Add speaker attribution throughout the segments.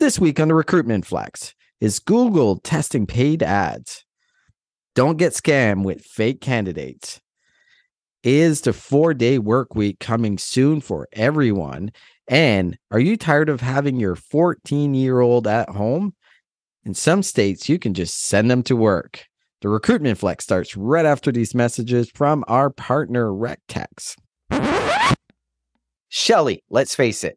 Speaker 1: This week on the Recruitment Flex is Google testing paid ads. Don't get scammed with fake candidates. Is the four day work week coming soon for everyone? And are you tired of having your 14 year old at home? In some states, you can just send them to work. The recruitment flex starts right after these messages from our partner, RecText. Shelly, let's face it,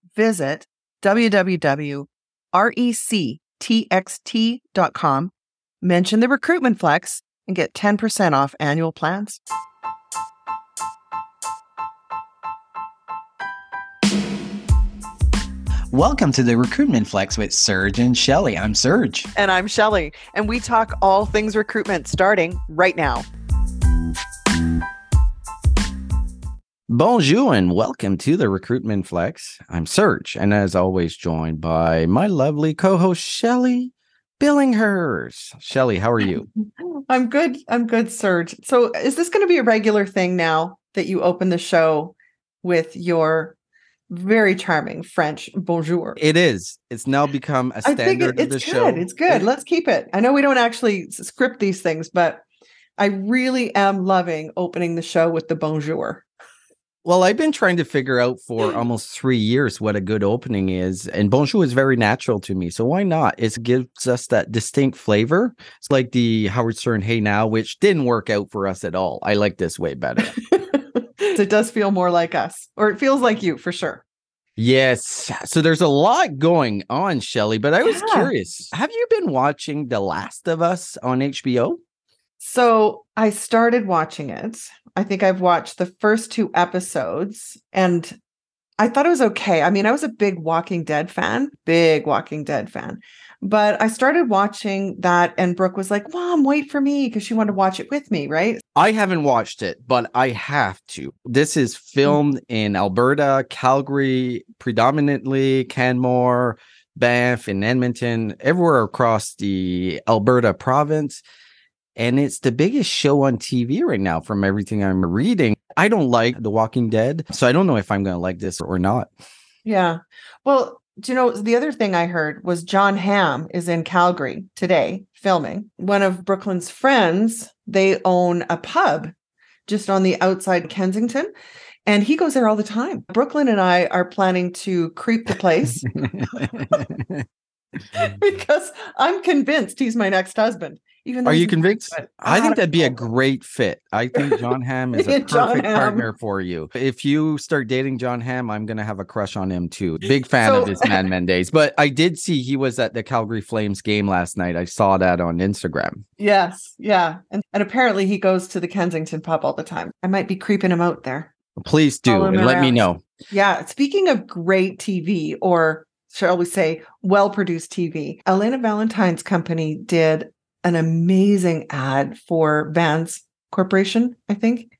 Speaker 2: visit www.rectxt.com, mention the recruitment flex, and get 10% off annual plans.
Speaker 1: Welcome to the Recruitment Flex with Serge and Shelly. I'm Serge.
Speaker 2: And I'm Shelly. And we talk all things recruitment starting right now.
Speaker 1: Bonjour and welcome to the Recruitment Flex. I'm Serge, and as always, joined by my lovely co-host Shelly Billinghurst. Shelly, how are you?
Speaker 2: I'm good. I'm good, Serge. So, is this going to be a regular thing now that you open the show with your very charming French bonjour.
Speaker 1: It is. It's now become a standard
Speaker 2: it,
Speaker 1: of the
Speaker 2: good.
Speaker 1: show.
Speaker 2: It's good. Let's keep it. I know we don't actually script these things, but I really am loving opening the show with the bonjour.
Speaker 1: Well, I've been trying to figure out for mm. almost three years what a good opening is, and bonjour is very natural to me. So why not? It gives us that distinct flavor. It's like the Howard Stern "Hey Now," which didn't work out for us at all. I like this way better.
Speaker 2: it does feel more like us, or it feels like you for sure.
Speaker 1: Yes. So there's a lot going on, Shelly, but I was yeah. curious. Have you been watching The Last of Us on HBO?
Speaker 2: So I started watching it. I think I've watched the first two episodes and I thought it was okay. I mean, I was a big Walking Dead fan, big Walking Dead fan. But I started watching that, and Brooke was like, Mom, wait for me because she wanted to watch it with me, right?
Speaker 1: I haven't watched it, but I have to. This is mm. filmed mm-hmm. in Alberta, Calgary, predominantly, Canmore, Banff, and Edmonton, everywhere across the Alberta province. And it's the biggest show on TV right now from everything I'm reading. I don't like The Walking Dead, so I don't know if I'm going to like this or not.
Speaker 2: Yeah. Well, do you know the other thing I heard was John Hamm is in Calgary today filming. One of Brooklyn's friends, they own a pub just on the outside Kensington. And he goes there all the time. Brooklyn and I are planning to creep the place because I'm convinced he's my next husband.
Speaker 1: Even Are you convinced? I think that'd be a great fit. I think John Hamm is a perfect partner for you. If you start dating John Hamm, I'm gonna have a crush on him too. Big fan so, of this man Mendes. But I did see he was at the Calgary Flames game last night. I saw that on Instagram.
Speaker 2: Yes, yeah. And and apparently he goes to the Kensington pub all the time. I might be creeping him out there.
Speaker 1: Please do and let me know.
Speaker 2: Yeah. Speaking of great TV or shall we say well produced TV, Elena Valentine's company did an amazing ad for Vans Corporation, I think.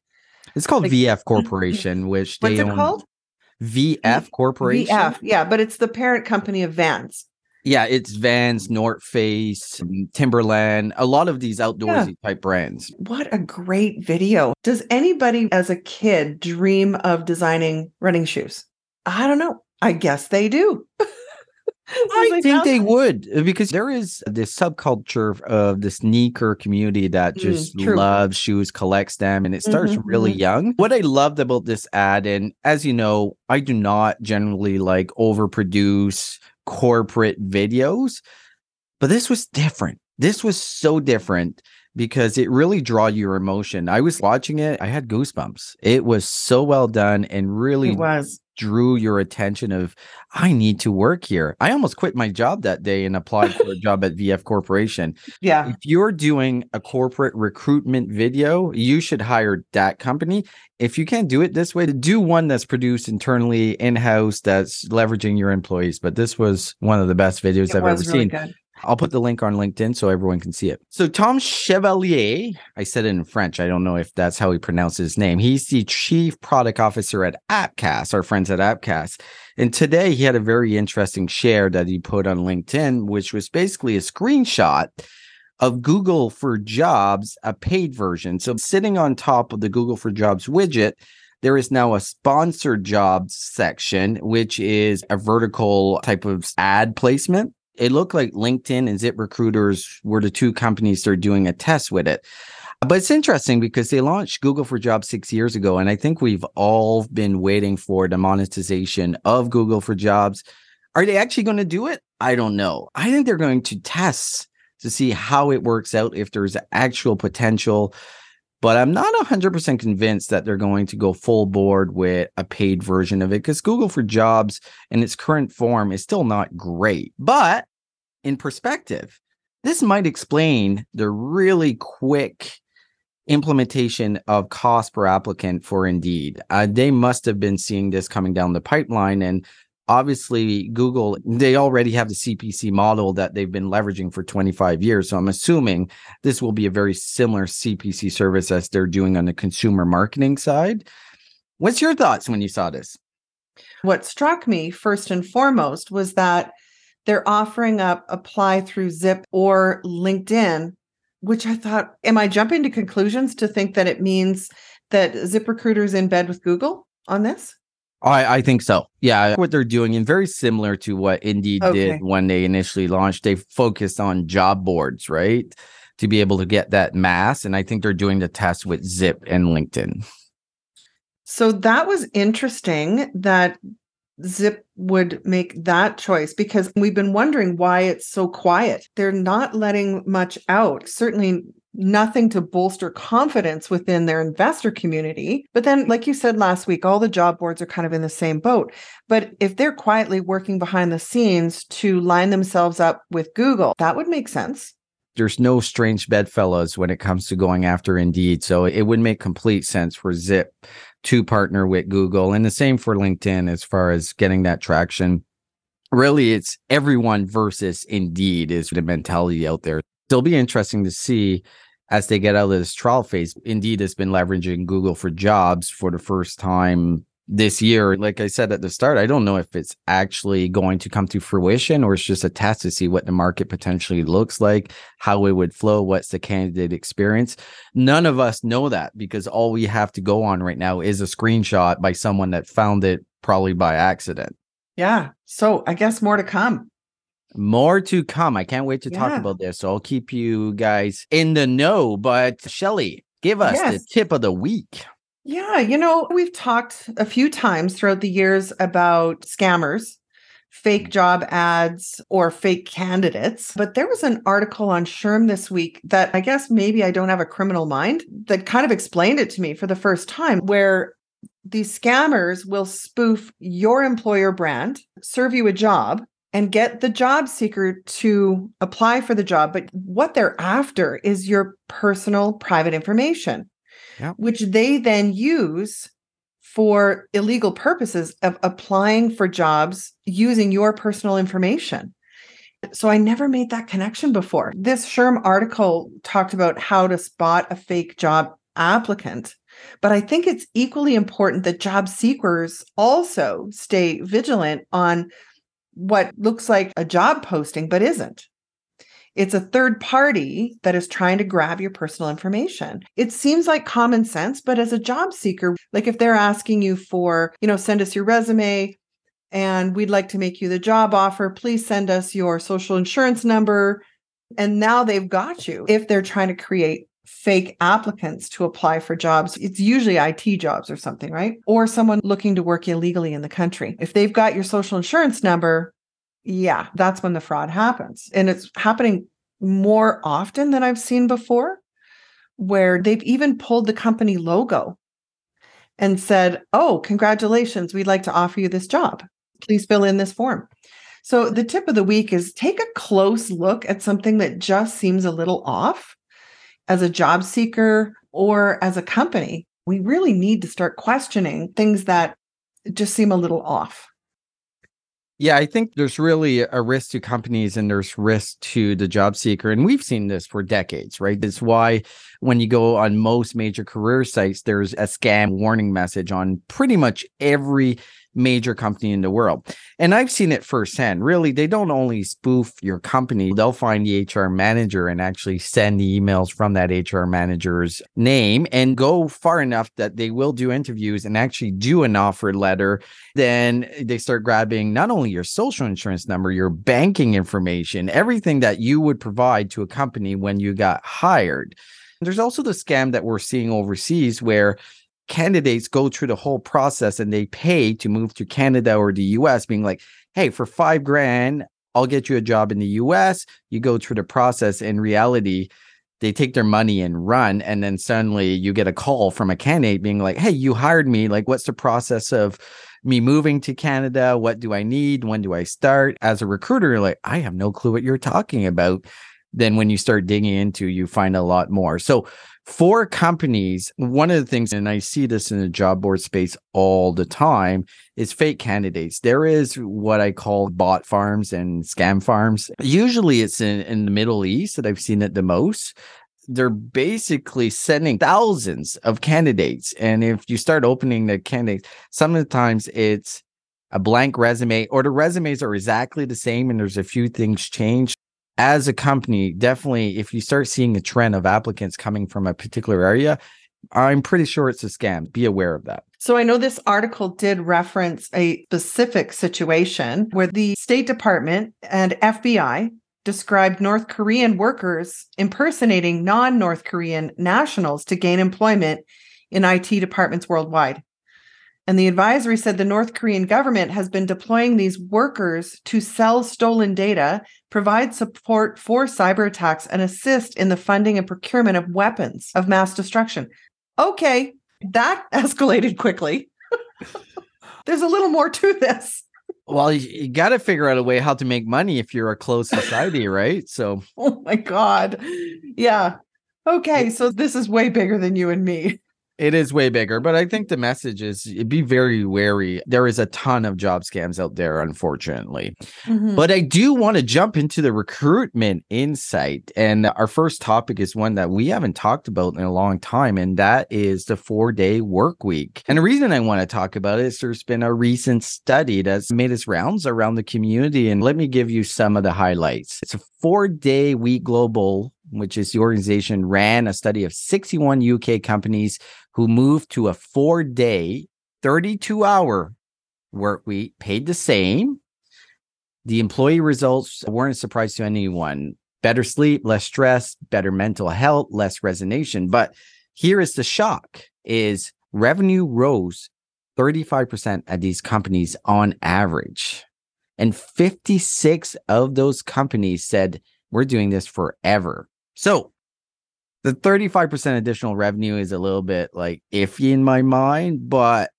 Speaker 1: It's called like, VF Corporation, which
Speaker 2: what's it own. called?
Speaker 1: VF Corporation.
Speaker 2: VF, yeah, but it's the parent company of Vans.
Speaker 1: Yeah, it's Vans, North Face, Timberland, a lot of these outdoorsy yeah. type brands.
Speaker 2: What a great video. Does anybody as a kid dream of designing running shoes? I don't know. I guess they do.
Speaker 1: I think they would uh, because there is this subculture of the sneaker community that mm, just mm, loves shoes, collects them, and it starts mm-hmm, really mm-hmm. young. What I loved about this ad, and as you know, I do not generally like overproduce corporate videos, but this was different. This was so different because it really draw your emotion. I was watching it, I had goosebumps. It was so well done and really
Speaker 2: It was.
Speaker 1: Drew your attention of I need to work here. I almost quit my job that day and applied for a job at VF Corporation.
Speaker 2: Yeah.
Speaker 1: If you're doing a corporate recruitment video, you should hire that company. If you can't do it this way, do one that's produced internally in-house that's leveraging your employees. But this was one of the best videos
Speaker 2: It
Speaker 1: I've ever
Speaker 2: really
Speaker 1: seen.
Speaker 2: good.
Speaker 1: I'll put the link on LinkedIn so everyone can see it. So Tom Chevalier, I said it in French. I don't know if that's how he pronounces his name. He's the chief product officer at Appcast, our friends at Appcast. And today he had a very interesting share that he put on LinkedIn, which was basically a screenshot of Google for Jobs, a paid version. So sitting on top of the Google for Jobs widget, there is now a sponsored jobs section, which is a vertical type of ad placement. It looked like LinkedIn and ZipRecruiters were the two companies that are doing a test with it. But it's interesting because they launched Google for Jobs six years ago. And I think we've all been waiting for the monetization of Google for Jobs. Are they actually going to do it? I don't know. I think they're going to test to see how it works out, if there's actual potential. But I'm not 100% convinced that they're going to go full board with a paid version of it because Google for Jobs in its current form is still not great. But in perspective, this might explain the really quick implementation of cost per applicant for Indeed. Uh, they must have been seeing this coming down the pipeline. And obviously, Google, they already have the CPC model that they've been leveraging for 25 years. So I'm assuming this will be a very similar CPC service as they're doing on the consumer marketing side. What's your thoughts when you saw this?
Speaker 2: What struck me first and foremost was that they're offering up apply through Zip or LinkedIn, which I thought, am I jumping to conclusions to think that it means that ZipRecruiter's in bed with Google on this?
Speaker 1: I, I think so. Yeah, what they're doing, and very similar to what Indeed
Speaker 2: Okay.
Speaker 1: did when they initially launched, they focused on job boards, right? To be able to get that mass. And I think they're doing the test with Zip and LinkedIn.
Speaker 2: So that was interesting that Zip would make that choice because we've been wondering why it's so quiet. They're not letting much out, certainly nothing to bolster confidence within their investor community. But then, like you said last week, all the job boards are kind of in the same boat. But if they're quietly working behind the scenes to line themselves up with Google, that would make sense.
Speaker 1: There's no strange bedfellows when it comes to going after Indeed. So it would make complete sense for Zip to partner with Google and the same for LinkedIn as far as getting that traction. Really, it's everyone versus Indeed is the mentality out there. It'll be interesting to see as they get out of this trial phase. Indeed has been leveraging Google for jobs for the first time this year. Like I said at the start, I don't know if it's actually going to come to fruition or it's just a test to see what the market potentially looks like, how it would flow, what's the candidate experience. None of us know that because all we have to go on right now is a screenshot by someone that found it probably by accident.
Speaker 2: Yeah. So I guess more to come.
Speaker 1: More to come. I can't wait to talk about this. So I'll keep you guys in the know. But Shelly, give us the tip of the week.
Speaker 2: Yeah, you know, we've talked a few times throughout the years about scammers, fake mm-hmm. job ads, or fake candidates. But there was an article on SHRM this week that I guess maybe I don't have a criminal mind that kind of explained it to me for the first time, where these scammers will spoof your employer brand, serve you a job, and get the job seeker to apply for the job. But what they're after is your personal private information which they then use for illegal purposes of applying for jobs using your personal information. So I never made that connection before. This SHRM article talked about how to spot a fake job applicant, but I think it's equally important that job seekers also stay vigilant on what looks like a job posting but isn't. It's a third party that is trying to grab your personal information. It seems like common sense, but as a job seeker, like if they're asking you for, you know, send us your resume and we'd like to make you the job offer, please send us your social insurance number. And now they've got you. If they're trying to create fake applicants to apply for jobs, it's usually IT jobs or something, right? Or someone looking to work illegally in the country. If they've got your social insurance number, yeah, that's when the fraud happens. And it's happening more often than I've seen before. where they've even pulled the company logo and said, Oh, congratulations, we'd like to offer you this job. Please fill in this form. So, the tip of the week is take a close look at something that just seems a little off as a job seeker or as a company. We really need to start questioning things that just seem a little off.
Speaker 1: Yeah, I think there's really a risk to companies and there's risk to the job seeker. And we've seen this for decades, right? That's why when you go on most major career sites, there's a scam warning message on pretty much every major company in the world. And I've seen it firsthand. Really, they don't only spoof your company, they'll find the HR manager and actually send the emails from that HR manager's name and go far enough that they will do interviews and actually do an offer letter. Then they start grabbing not only your social insurance number, your banking information, everything that you would provide to a company when you got hired. There's also the scam that we're seeing overseas where candidates go through the whole process and they pay to move to Canada or the US, being like, hey, for five grand, I'll get you a job in the US. You go through the process. In reality, they take their money and run. And then suddenly you get a call from a candidate being like, hey, you hired me. Like, what's the process of me moving to Canada? What do I need? When do I start? As a recruiter, like, I have no clue what you're talking about. Then when you start digging into, you find a lot more. So for companies, one of the things, and I see this in the job board space all the time, is fake candidates. There is what I call bot farms and scam farms. Usually it's in, in the Middle East that I've seen it the most. They're basically sending thousands of candidates. And if you start opening the candidates, sometimes it's a blank resume or the resumes are exactly the same and there's a few things changed as a company, definitely if you start seeing a trend of applicants coming from a particular area, I'm pretty sure it's a scam. Be aware of that.
Speaker 2: So I know this article did reference a specific situation where the State Department and FBI described North Korean workers impersonating non North Korean nationals to gain employment in IT departments worldwide. And the advisory said the North Korean government has been deploying these workers to sell stolen data, provide support for cyber attacks, and assist in the funding and procurement of weapons of mass destruction. Okay, that escalated quickly. There's a little more to this.
Speaker 1: Well, you, got to figure out a way how to make money if you're a closed society, right? So,
Speaker 2: oh my God. Yeah. Okay. So this is way bigger than you and me.
Speaker 1: It is way bigger, but I think the message is be very wary. There is a ton of job scams out there, unfortunately. Mm-hmm. But I do want to jump into the recruitment insight. And our first topic is one that we haven't talked about in a long time, and that is the four day work week. And the reason I want to talk about it is there's been a recent study that's made its rounds around the community. And let me give you some of the highlights. It's a four day week global which is the organization, ran a study of 61 UK companies who moved to a four day, 32 hour work week, paid the same. The employee results weren't a surprise to anyone. Better sleep, less stress, better mental health, less resignation. But here is the shock is revenue rose 35% at these companies on average. And 56 of those companies said, we're doing this forever. So the 35% additional revenue is a little bit like iffy in my mind, but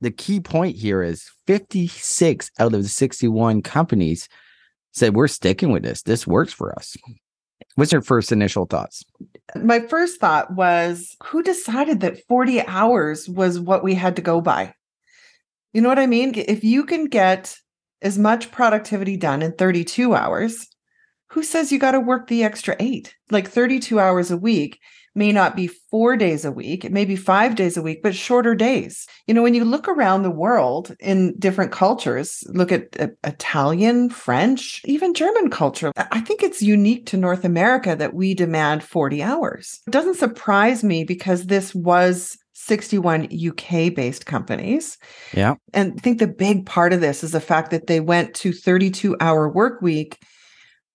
Speaker 1: the key point here is 56 out of the 61 companies said we're sticking with this. This works for us. What's your first initial thoughts?
Speaker 2: My first thought was who decided that 40 hours was what we had to go by? You know what I mean? If you can get as much productivity done in 32 hours, who says you got to work the extra eight? Like 32 hours a week may not be four days a week, it may be five days a week, but shorter days. You know, when you look around the world in different cultures, look at uh, Italian, French, even German culture, I think it's unique to North America that we demand 40 hours. It doesn't surprise me because this was 61 UK based companies.
Speaker 1: Yeah.
Speaker 2: And I think the big part of this is the fact that they went to 32 hour work week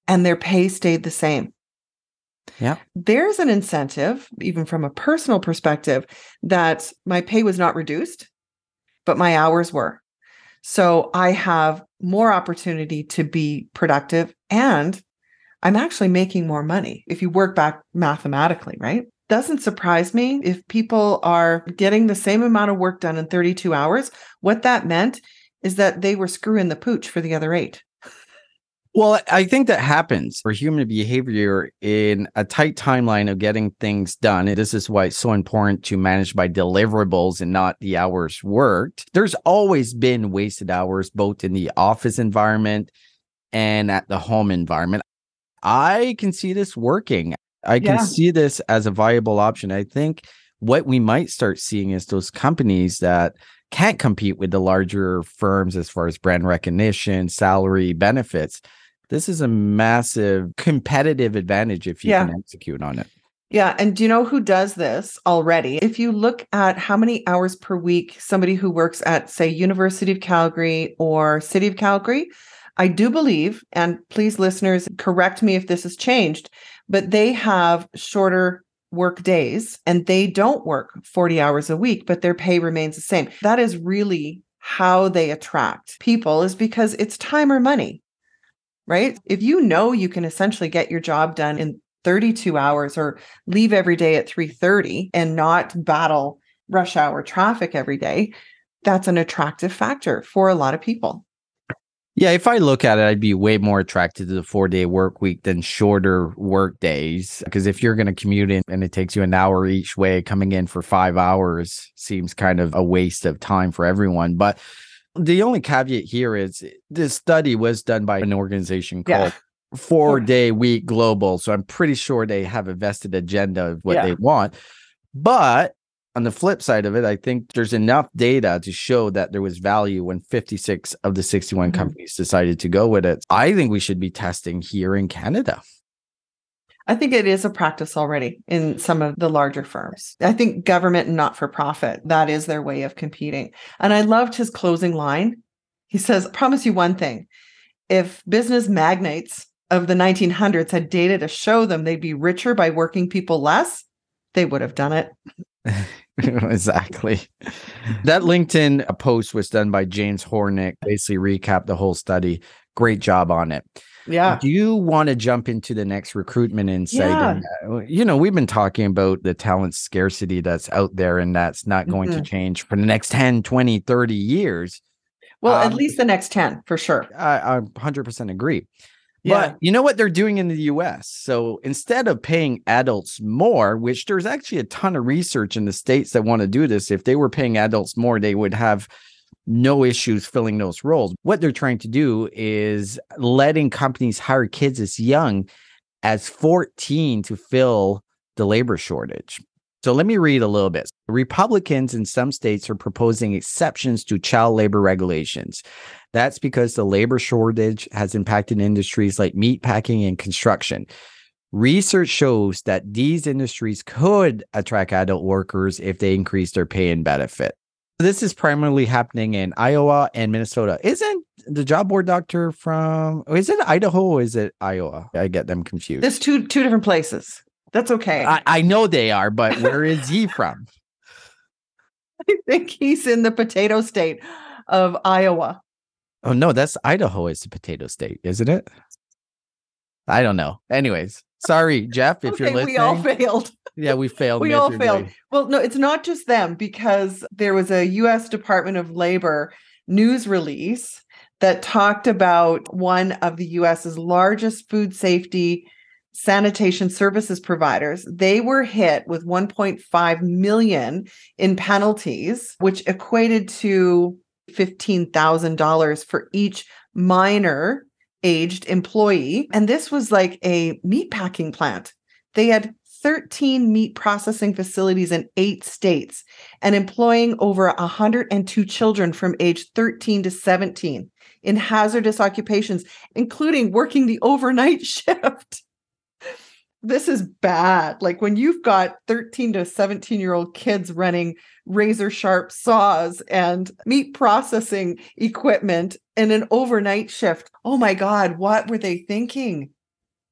Speaker 2: and their pay stayed the same.
Speaker 1: Yeah.
Speaker 2: There's an incentive, even from a personal perspective, that my pay was not reduced, but my hours were. So I have more opportunity to be productive and I'm actually making more money if you work back mathematically, right? doesn't surprise me if people are getting the same amount of work done in 32 hours. What that meant is that they were screwing the pooch for the other eight.
Speaker 1: Well, I think that happens for human behavior in a tight timeline of getting things done. And this is why it's so important to manage by deliverables and not the hours worked. There's always been wasted hours, both in the office environment and at the home environment. I can see this working. I can yeah. see this as a viable option. I think what we might start seeing is those companies that can't compete with the larger firms as far as brand recognition, salary, benefits this is a massive competitive advantage if you yeah. can execute on it.
Speaker 2: Yeah. And do you know who does this already? If you look at how many hours per week somebody who works at, say, University of Calgary or City of Calgary, I do believe, and please, listeners, correct me if this has changed, but they have shorter work days and they don't work 40 hours a week, but their pay remains the same. That is really how they attract people, is because it's time or money right? If you know you can essentially get your job done in 32 hours or leave every day at 3:30 and not battle rush hour traffic every day, that's an attractive factor for a lot of people.
Speaker 1: Yeah, if I look at it, I'd be way more attracted to the four day work week than shorter work days. Because if you're going to commute in and it takes you an hour each way, coming in for five hours seems kind of a waste of time for everyone. But the only caveat here is this study was done by an organization called yeah. Four Day Week Global. So I'm pretty sure they have a vested agenda of what yeah. they want. But on the flip side of it, I think there's enough data to show that there was value when 56 of the 61 mm-hmm. companies decided to go with it. I think we should be testing here in Canada.
Speaker 2: I think it is a practice already in some of the larger firms. I think government and not for profit, that is their way of competing. And I loved his closing line. He says, promise you one thing. If business magnates of the 1900s had data to show them they'd be richer by working people less, they would have done it.
Speaker 1: exactly. That LinkedIn post was done by James Hornick, basically recap the whole study. Great job on it.
Speaker 2: Yeah.
Speaker 1: Do you want to jump into the next recruitment insight? Yeah. And, you know, we've been talking about the talent scarcity that's out there and that's not going mm-hmm. to change for the next 10, 20, 30 years.
Speaker 2: Well, um, at least the next 10 for sure.
Speaker 1: I, I 100% agree. Yeah. But you know what they're doing in the US? So instead of paying adults more, which there's actually a ton of research in the states that want to do this, if they were paying adults more, they would have no issues filling those roles. What they're trying to do is letting companies hire kids as young as 14 to fill the labor shortage. So let me read a little bit. Republicans in some states are proposing exceptions to child labor regulations. That's because the labor shortage has impacted industries like meatpacking and construction. Research shows that these industries could attract adult workers if they increase their pay and benefit. This is primarily happening in Iowa and Minnesota. Isn't the job board doctor from oh, is it Idaho or is it Iowa? I get them confused.
Speaker 2: There's two two different places. That's okay.
Speaker 1: I, I know they are, but where is he from?
Speaker 2: I think he's in the potato state of Iowa.
Speaker 1: Oh no, that's Idaho is the potato state, isn't it? I don't know. Anyways, sorry, Jeff, if okay, you're listening. We
Speaker 2: all failed.
Speaker 1: Yeah, we failed.
Speaker 2: we all failed. Well, no, it's not just them because there was a US Department of Labor news release that talked about one of the US's largest food safety sanitation services providers they were hit with 1.5 million in penalties which equated to $15,000 for each minor aged employee and this was like a meat packing plant they had 13 meat processing facilities in eight states and employing over 102 children from age 13 to 17 in hazardous occupations, including working the overnight shift. this is bad. Like when you've got 13 to 17 year old kids running razor sharp saws and meat processing equipment in an overnight shift. Oh my God, what were they thinking?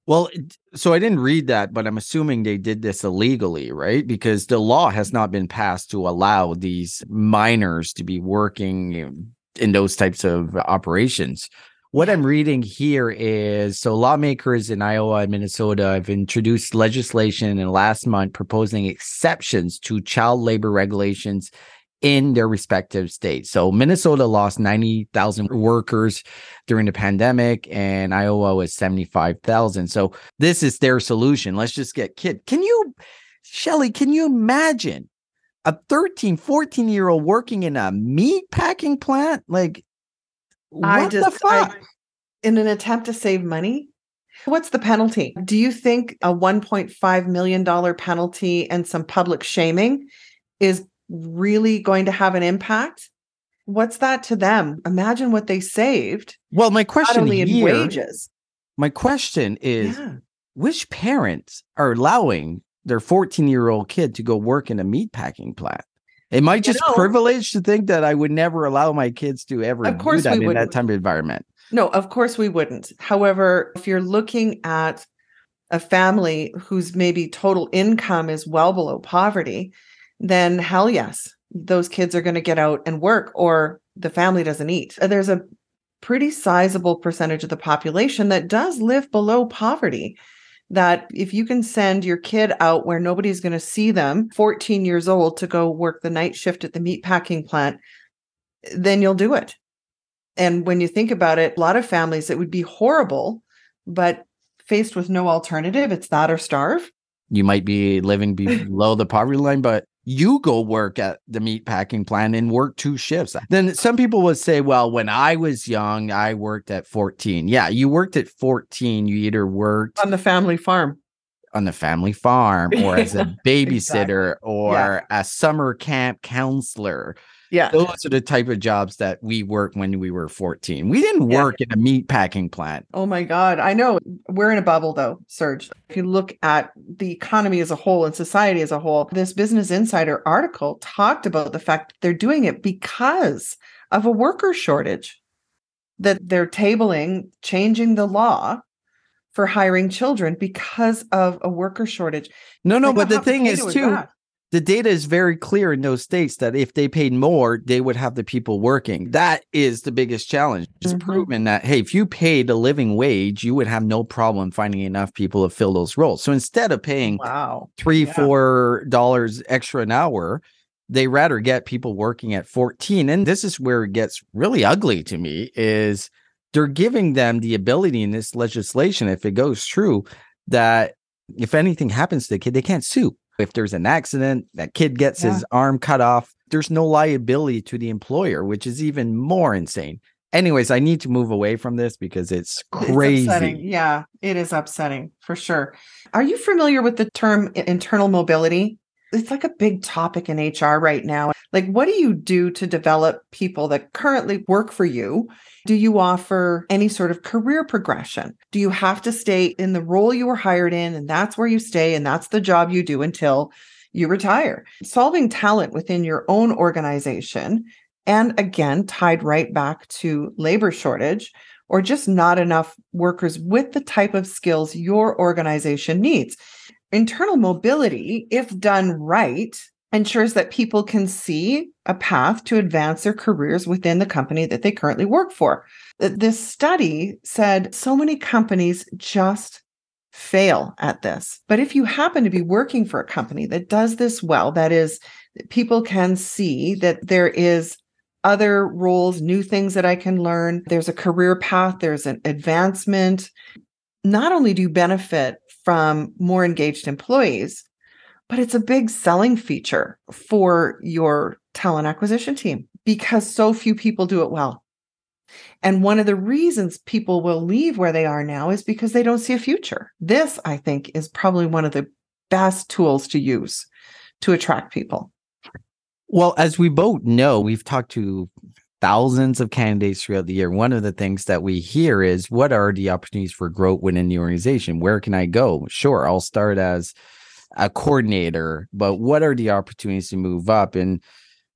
Speaker 1: Well, so I didn't read that, but I'm assuming they did this illegally, right? Because the law has not been passed to allow these minors to be working in those types of operations. what I'm reading here is so lawmakers in Iowa and Minnesota have introduced legislation in last month proposing exceptions to child labor regulations in their respective states. So Minnesota lost 90,000 workers during the pandemic and Iowa was 75,000. So this is their solution. Let's just get kid. Can you Shelly, can you imagine a 13, 14 year old working in a meat packing plant? Like what
Speaker 2: I just,
Speaker 1: the fuck?
Speaker 2: I, in an attempt to save money, what's the penalty? Do you think a $1.5 million penalty and some public shaming is really going to have an impact? What's that to them? Imagine what they saved,
Speaker 1: well, my
Speaker 2: not
Speaker 1: question
Speaker 2: only in
Speaker 1: here,
Speaker 2: wages.
Speaker 1: my question is
Speaker 2: Yeah.
Speaker 1: which parents are allowing their 14 year old kid to go work in a meat packing plant? Am I just
Speaker 2: know-
Speaker 1: privileged to think that I would never allow my kids to ever
Speaker 2: Of
Speaker 1: do
Speaker 2: course
Speaker 1: that in
Speaker 2: wouldn't.
Speaker 1: that type of environment?
Speaker 2: No, of course we wouldn't. However, if you're looking at a family whose maybe total income is well below poverty, then hell yes, those kids are going to get out and work or the family doesn't eat. Uh, There's a pretty sizable percentage of the population that does live below poverty. That if you can send your kid out where nobody's going to see them, 14 years old, to go work the night shift at the meatpacking plant, then you'll do it. And when you think about it, a lot of families, it would be horrible, but faced with no alternative, it's that or starve.
Speaker 1: You might be living below the poverty line, but you go work at the meat packing plant and work two shifts. Then some people would say, well, when I was young, I worked at 14. Yeah, you worked at 14. You either worked
Speaker 2: on the family farm.
Speaker 1: on the family farm or as a babysitter
Speaker 2: Exactly.
Speaker 1: or a summer camp counselor.
Speaker 2: Yeah.
Speaker 1: Those are the type of jobs that we worked when we were 14. We didn't
Speaker 2: Yeah.
Speaker 1: work in a meat packing plant.
Speaker 2: Oh my God. I know we're in a bubble though, Serge. If you look at the economy as a whole and society as a whole, this Business Insider article talked about the fact that they're doing it because of a worker shortage, that they're tabling, changing the law for hiring children because of a worker shortage.
Speaker 1: No, no, but the thing is
Speaker 2: is
Speaker 1: too,
Speaker 2: that?
Speaker 1: The data is very clear in those states that if they paid more, they would have the people working. That is the biggest challenge. It's
Speaker 2: Mhm.
Speaker 1: proven that hey, if you paid a living wage, you would have no problem finding enough people to fill those roles. So instead of paying
Speaker 2: Wow.
Speaker 1: three,
Speaker 2: Yeah.
Speaker 1: four dollars extra an hour, they rather get people working at 14. And this is where it gets really ugly to me is they're giving them the ability in this legislation, if it goes through, that if anything happens to the kid, they can't sue. If there's an accident, that kid gets
Speaker 2: Yeah.
Speaker 1: his arm cut off, there's no liability to the employer, which is even more insane. Anyways, I need to move away from this because it's
Speaker 2: It's
Speaker 1: crazy.
Speaker 2: upsetting. Yeah, it is upsetting for sure. Are you familiar with the term internal mobility? It's like a big topic in HR right now. Like, what do you do to develop people that currently work for you? Do you offer any sort of career progression? Do you have to stay in the role you were hired in, and that's where you stay, and that's the job you do until you retire? Solving talent within your own organization, and again, tied right back to labor shortage or just not enough workers with the type of skills your organization needs. Internal mobility, if done right, ensures that people can see a path to advance their careers within the company that they currently work for. This study said so many companies just fail at this. But if you happen to be working for a company that does this well, that is, people can see that there is other roles, new things that I can learn. There's a career path, there's an advancement. Not only do you benefit from more engaged employees, but it's a big selling feature for your talent acquisition team because so few people do it well. And one of the reasons people will leave where they are now is because they don't see a future. This, I think, is probably one of the best tools to use to attract people.
Speaker 1: Well, as we both know, we've talked to thousands of candidates throughout the year. One of the things that we hear is what are the opportunities for growth within the organization? Where can I go? Sure, I'll start as a coordinator, but what are the opportunities to move up? And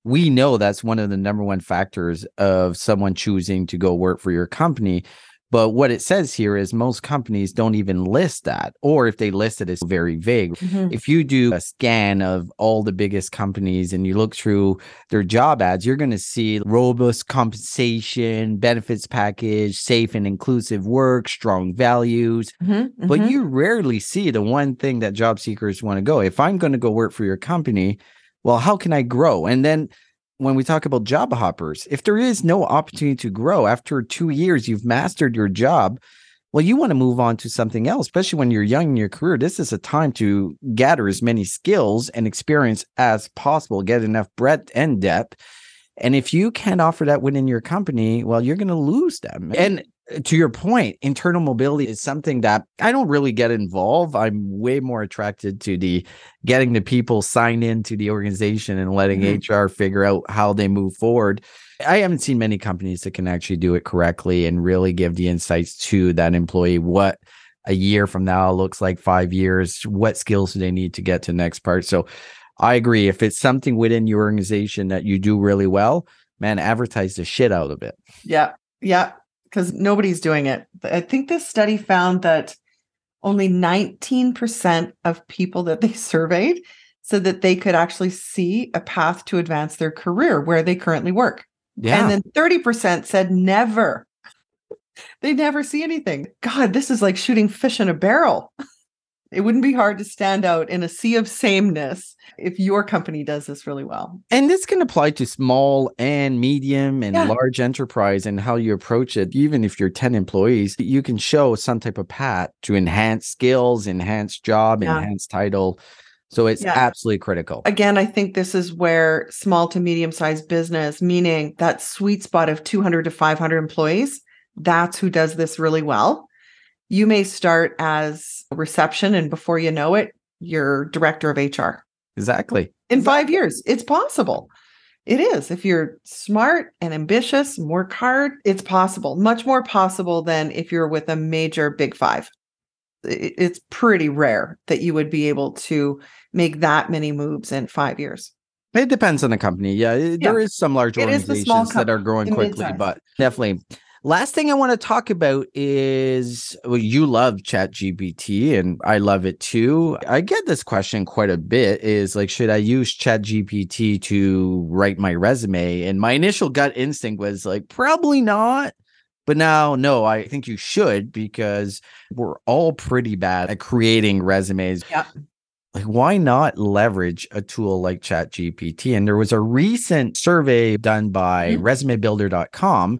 Speaker 1: we know that's one of the number one factors of someone choosing to go work for your company. But what it says here is most companies don't even list that, or if they list it, it's very vague.
Speaker 2: Mhm.
Speaker 1: If you do a scan of all the biggest companies and you look through their job ads, you're going to see robust compensation, benefits package, safe and inclusive work, strong values.
Speaker 2: Mhm.
Speaker 1: But
Speaker 2: Mhm.
Speaker 1: you rarely see the one thing that job seekers want to go. If I'm going to go work for your company, well, how can I grow? And then when we talk about job hoppers, if there is no opportunity to grow after two years, you've mastered your job. Well, you want to move on to something else, especially when you're young in your career. This is a time to gather as many skills and experience as possible, get enough breadth and depth. And if you can't offer that within your company, well, you're going to lose them. And to your point, internal mobility is something that I don't really get involved. I'm way more attracted to the getting the people signed into the organization and letting
Speaker 2: Mhm.
Speaker 1: HR figure out how they move forward. I haven't seen many companies that can actually do it correctly and really give the insights to that employee what a year from now looks like five years, what skills do they need to get to the next part. So I agree. If it's something within your organization that you do really well, man, advertise the shit out of it.
Speaker 2: Yeah. Yeah. Because nobody's doing it. I think this study found that only 19% of people that they surveyed said that they could actually see a path to advance their career where they currently work.
Speaker 1: Yeah.
Speaker 2: And then 30% said never. they never see anything. God, this is like shooting fish in a barrel. It wouldn't be hard to stand out in a sea of sameness if your company does this really well.
Speaker 1: And this can apply to small and medium and
Speaker 2: Yeah.
Speaker 1: large enterprise and how you approach it. Even if you're 10 employees, you can show some type of path to enhance skills, enhance job,
Speaker 2: Yeah.
Speaker 1: enhance title. So it's
Speaker 2: Yeah.
Speaker 1: absolutely critical.
Speaker 2: Again, I think this is where small to medium sized business, meaning that sweet spot of 200 to 500 employees, that's who does this really well. You may start as a reception, and before you know it, you're director of HR.
Speaker 1: Exactly.
Speaker 2: in five years. It's possible. It is. If you're smart and ambitious and work hard, it's possible. Much more possible than if you're with a major big five. It's pretty rare that you would be able to make that many moves in five years.
Speaker 1: It depends on the company. Yeah, it- there is some large
Speaker 2: It is the
Speaker 1: organizations that are growing quickly, but definitely. Last thing I want to talk about is well, you love Chat GPT and I love it too. I get this question quite a bit is like, should I use Chat GPT to write my resume? And my initial gut instinct was like, probably not. But now, no, I think you should because we're all pretty bad at creating resumes
Speaker 2: Yeah.
Speaker 1: like why not leverage a tool like chat gpt and there was a recent survey done by
Speaker 2: Mhm.
Speaker 1: resumebuilder.com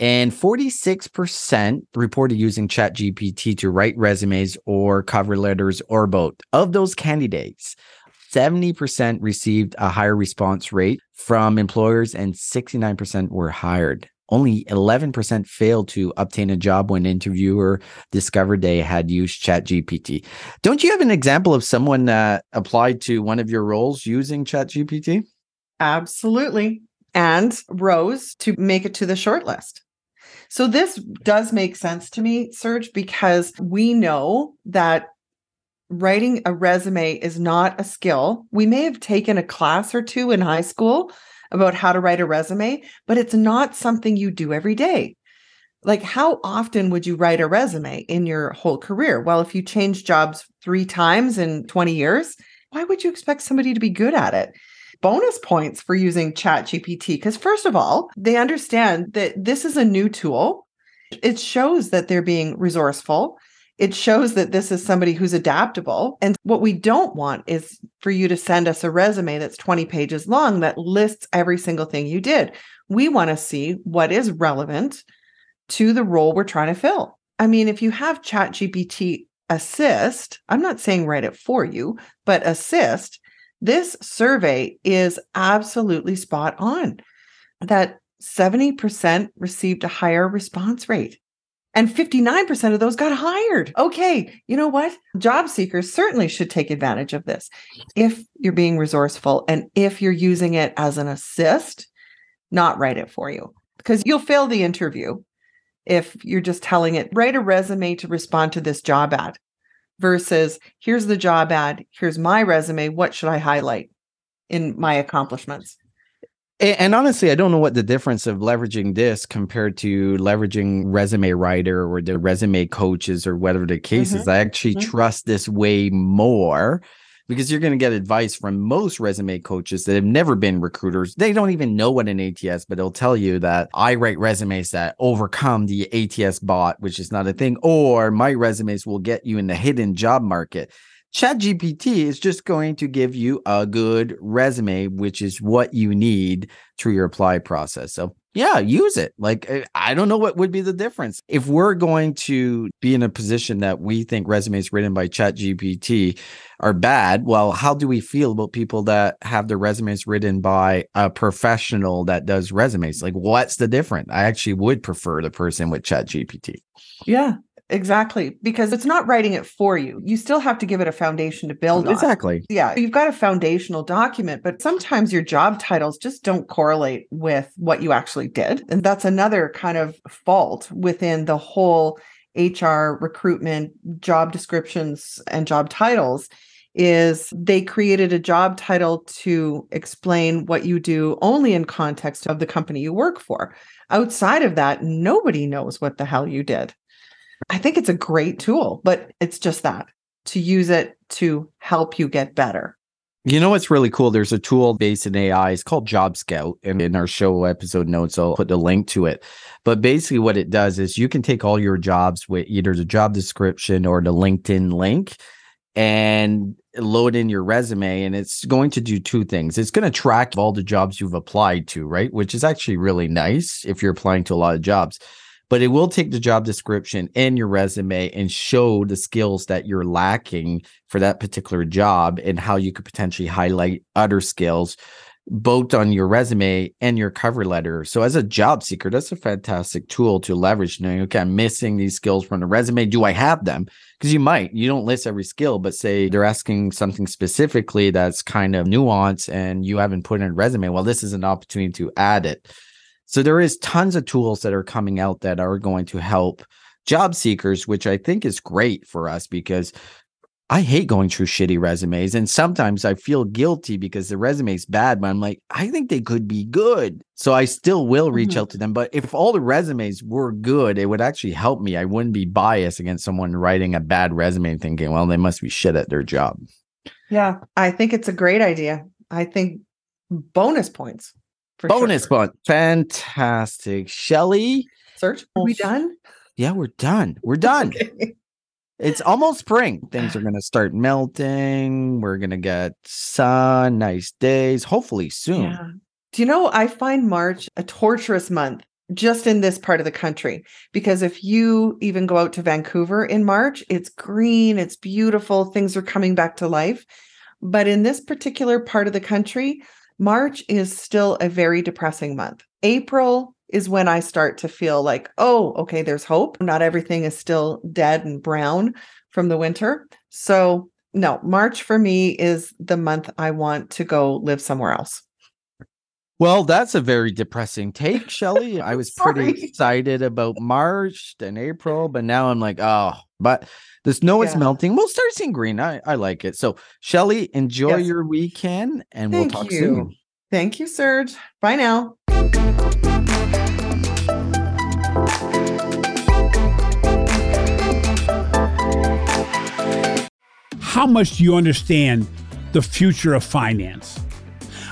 Speaker 1: and 46% reported using ChatGPT to write resumes or cover letters or both of those candidates 70% received a higher response rate from employers and 69% were hired only 11% failed to obtain a job when interviewer discovered they had used ChatGPT. don't you have an example of someone that applied to one of your roles using ChatGPT?
Speaker 2: Absolutely. And rose to make it to the short list. So this does make sense to me, Serge, because we know that writing a resume is not a skill. We may have taken a class or two in high school about how to write a resume, but it's not something you do every day. Like, how often would you write a resume in your whole career? Well, if you change jobs three times in 20 years, why would you expect somebody to be good at it? Bonus points for using chat gpt because first of all they understand that this is a new tool. It shows that they're being resourceful. It shows that this is somebody who's adaptable. And what we don't want is for you to send us a resume that's 20 pages long that lists every single thing you did. We want to see what is relevant to the role we're trying to fill. I mean if you have chat gpt assist i'm not saying write it for you but assist this survey is absolutely spot on that 70% received a higher response rate and 59% of those got hired. Okay, you know what? Job seekers certainly should take advantage of this if you're being resourceful and if you're using it as an assist, not write it for you because you'll fail the interview if you're just telling it, write a resume to respond to this job ad versus here's the job ad, here's my resume, what should I highlight in my accomplishments?
Speaker 1: And, honestly, I don't know what the difference of leveraging this compared to leveraging resume writer or the resume coaches or whatever the case mm-hmm. is. I actually mm-hmm. trust this way more because you're going to get advice from most resume coaches that have never been recruiters. They don't even know what an ATS, but they'll tell you that I write resumes that overcome the ATS bot, which is not a thing, or my resumes will get you in the hidden job market. ChatGPT is just going to give you a good resume, which is what you need through your apply process. So, yeah, use it. Like, eh, I don't know what would be the difference. If we're going to be in a position that we think resumes written by ChatGPT are bad, well, how do we feel about people that have their resumes written by a professional that does resumes? Like, what's the difference? I actually would prefer the person with ChatGPT.
Speaker 2: Yeah, Exactly. Because it's not writing it for you. You still have to give it a foundation to build
Speaker 1: on. Exactly.
Speaker 2: Yeah. You've got a foundational document, but sometimes your job titles just don't correlate with what you actually did. And that's another kind of fault within the whole HR recruitment job descriptions and job titles is they created a job title to explain what you do only in context of the company you work for. Outside of that, nobody knows what the hell you did. I think it's a great tool, but it's just that to use it to help you get better.
Speaker 1: You know what's really cool? There's a tool based in AI. It's called Job Scout. And in our show episode notes, I'll put the link to it. But basically, what it does is you can take all your jobs with either the job description or the LinkedIn link and load in your resume. And it's going to do two things. It's going to track all the jobs you've applied to, right? Which is actually really nice if you're applying to a lot of jobs but it will take the job description and your resume and show the skills that you're lacking for that particular job and how you could potentially highlight other skills both on your resume and your cover letter. So as a job seeker, that's a fantastic tool to leverage knowing, okay, I'm missing these skills from the resume. Do I have them? Because you might, you don't list every skill, but say they're asking something specifically that's kind of nuanced and you haven't put in a resume. Well, this is an opportunity to add it. So there is tons of tools that are coming out that are going to help job seekers, which I think is great for us because I hate going through shitty resumes. And sometimes I feel guilty because the resume is bad, but I'm like, I think they could be good. So I still will reach mm-hmm. out to them. But if all the resumes were good, it would actually help me. I wouldn't be biased against someone writing a bad resume thinking, well, they must be shit at their job.
Speaker 2: Yeah, I think it's a great idea. I think bonus points
Speaker 1: Bonus sure. point. Fantastic. Shelly.
Speaker 2: Serge. Are we done?
Speaker 1: Yeah, we're done. We're done. okay. It's almost spring. Things are going to start melting. We're going to get sun, nice days, hopefully soon. Yeah.
Speaker 2: Do you know, I find March a torturous month just in this part of the country because if you even go out to Vancouver in March, it's green, it's beautiful, things are coming back to life. But in this particular part of the country, March is still a very depressing month. April is when I start to feel like, oh, okay, there's hope. Not everything is still dead and brown from the winter. So, no, March for me is the month I want to go live somewhere else.
Speaker 1: Well, that's a very depressing take, Shelly. I was pretty excited about March and April, but now I'm like, oh, but the snow is melting. We'll start seeing green. I, I like it. So, Shelly, enjoy yes. your weekend and Thank we'll talk you. soon.
Speaker 2: Thank you, Serge. Bye now.
Speaker 3: How much do you understand the future of finance?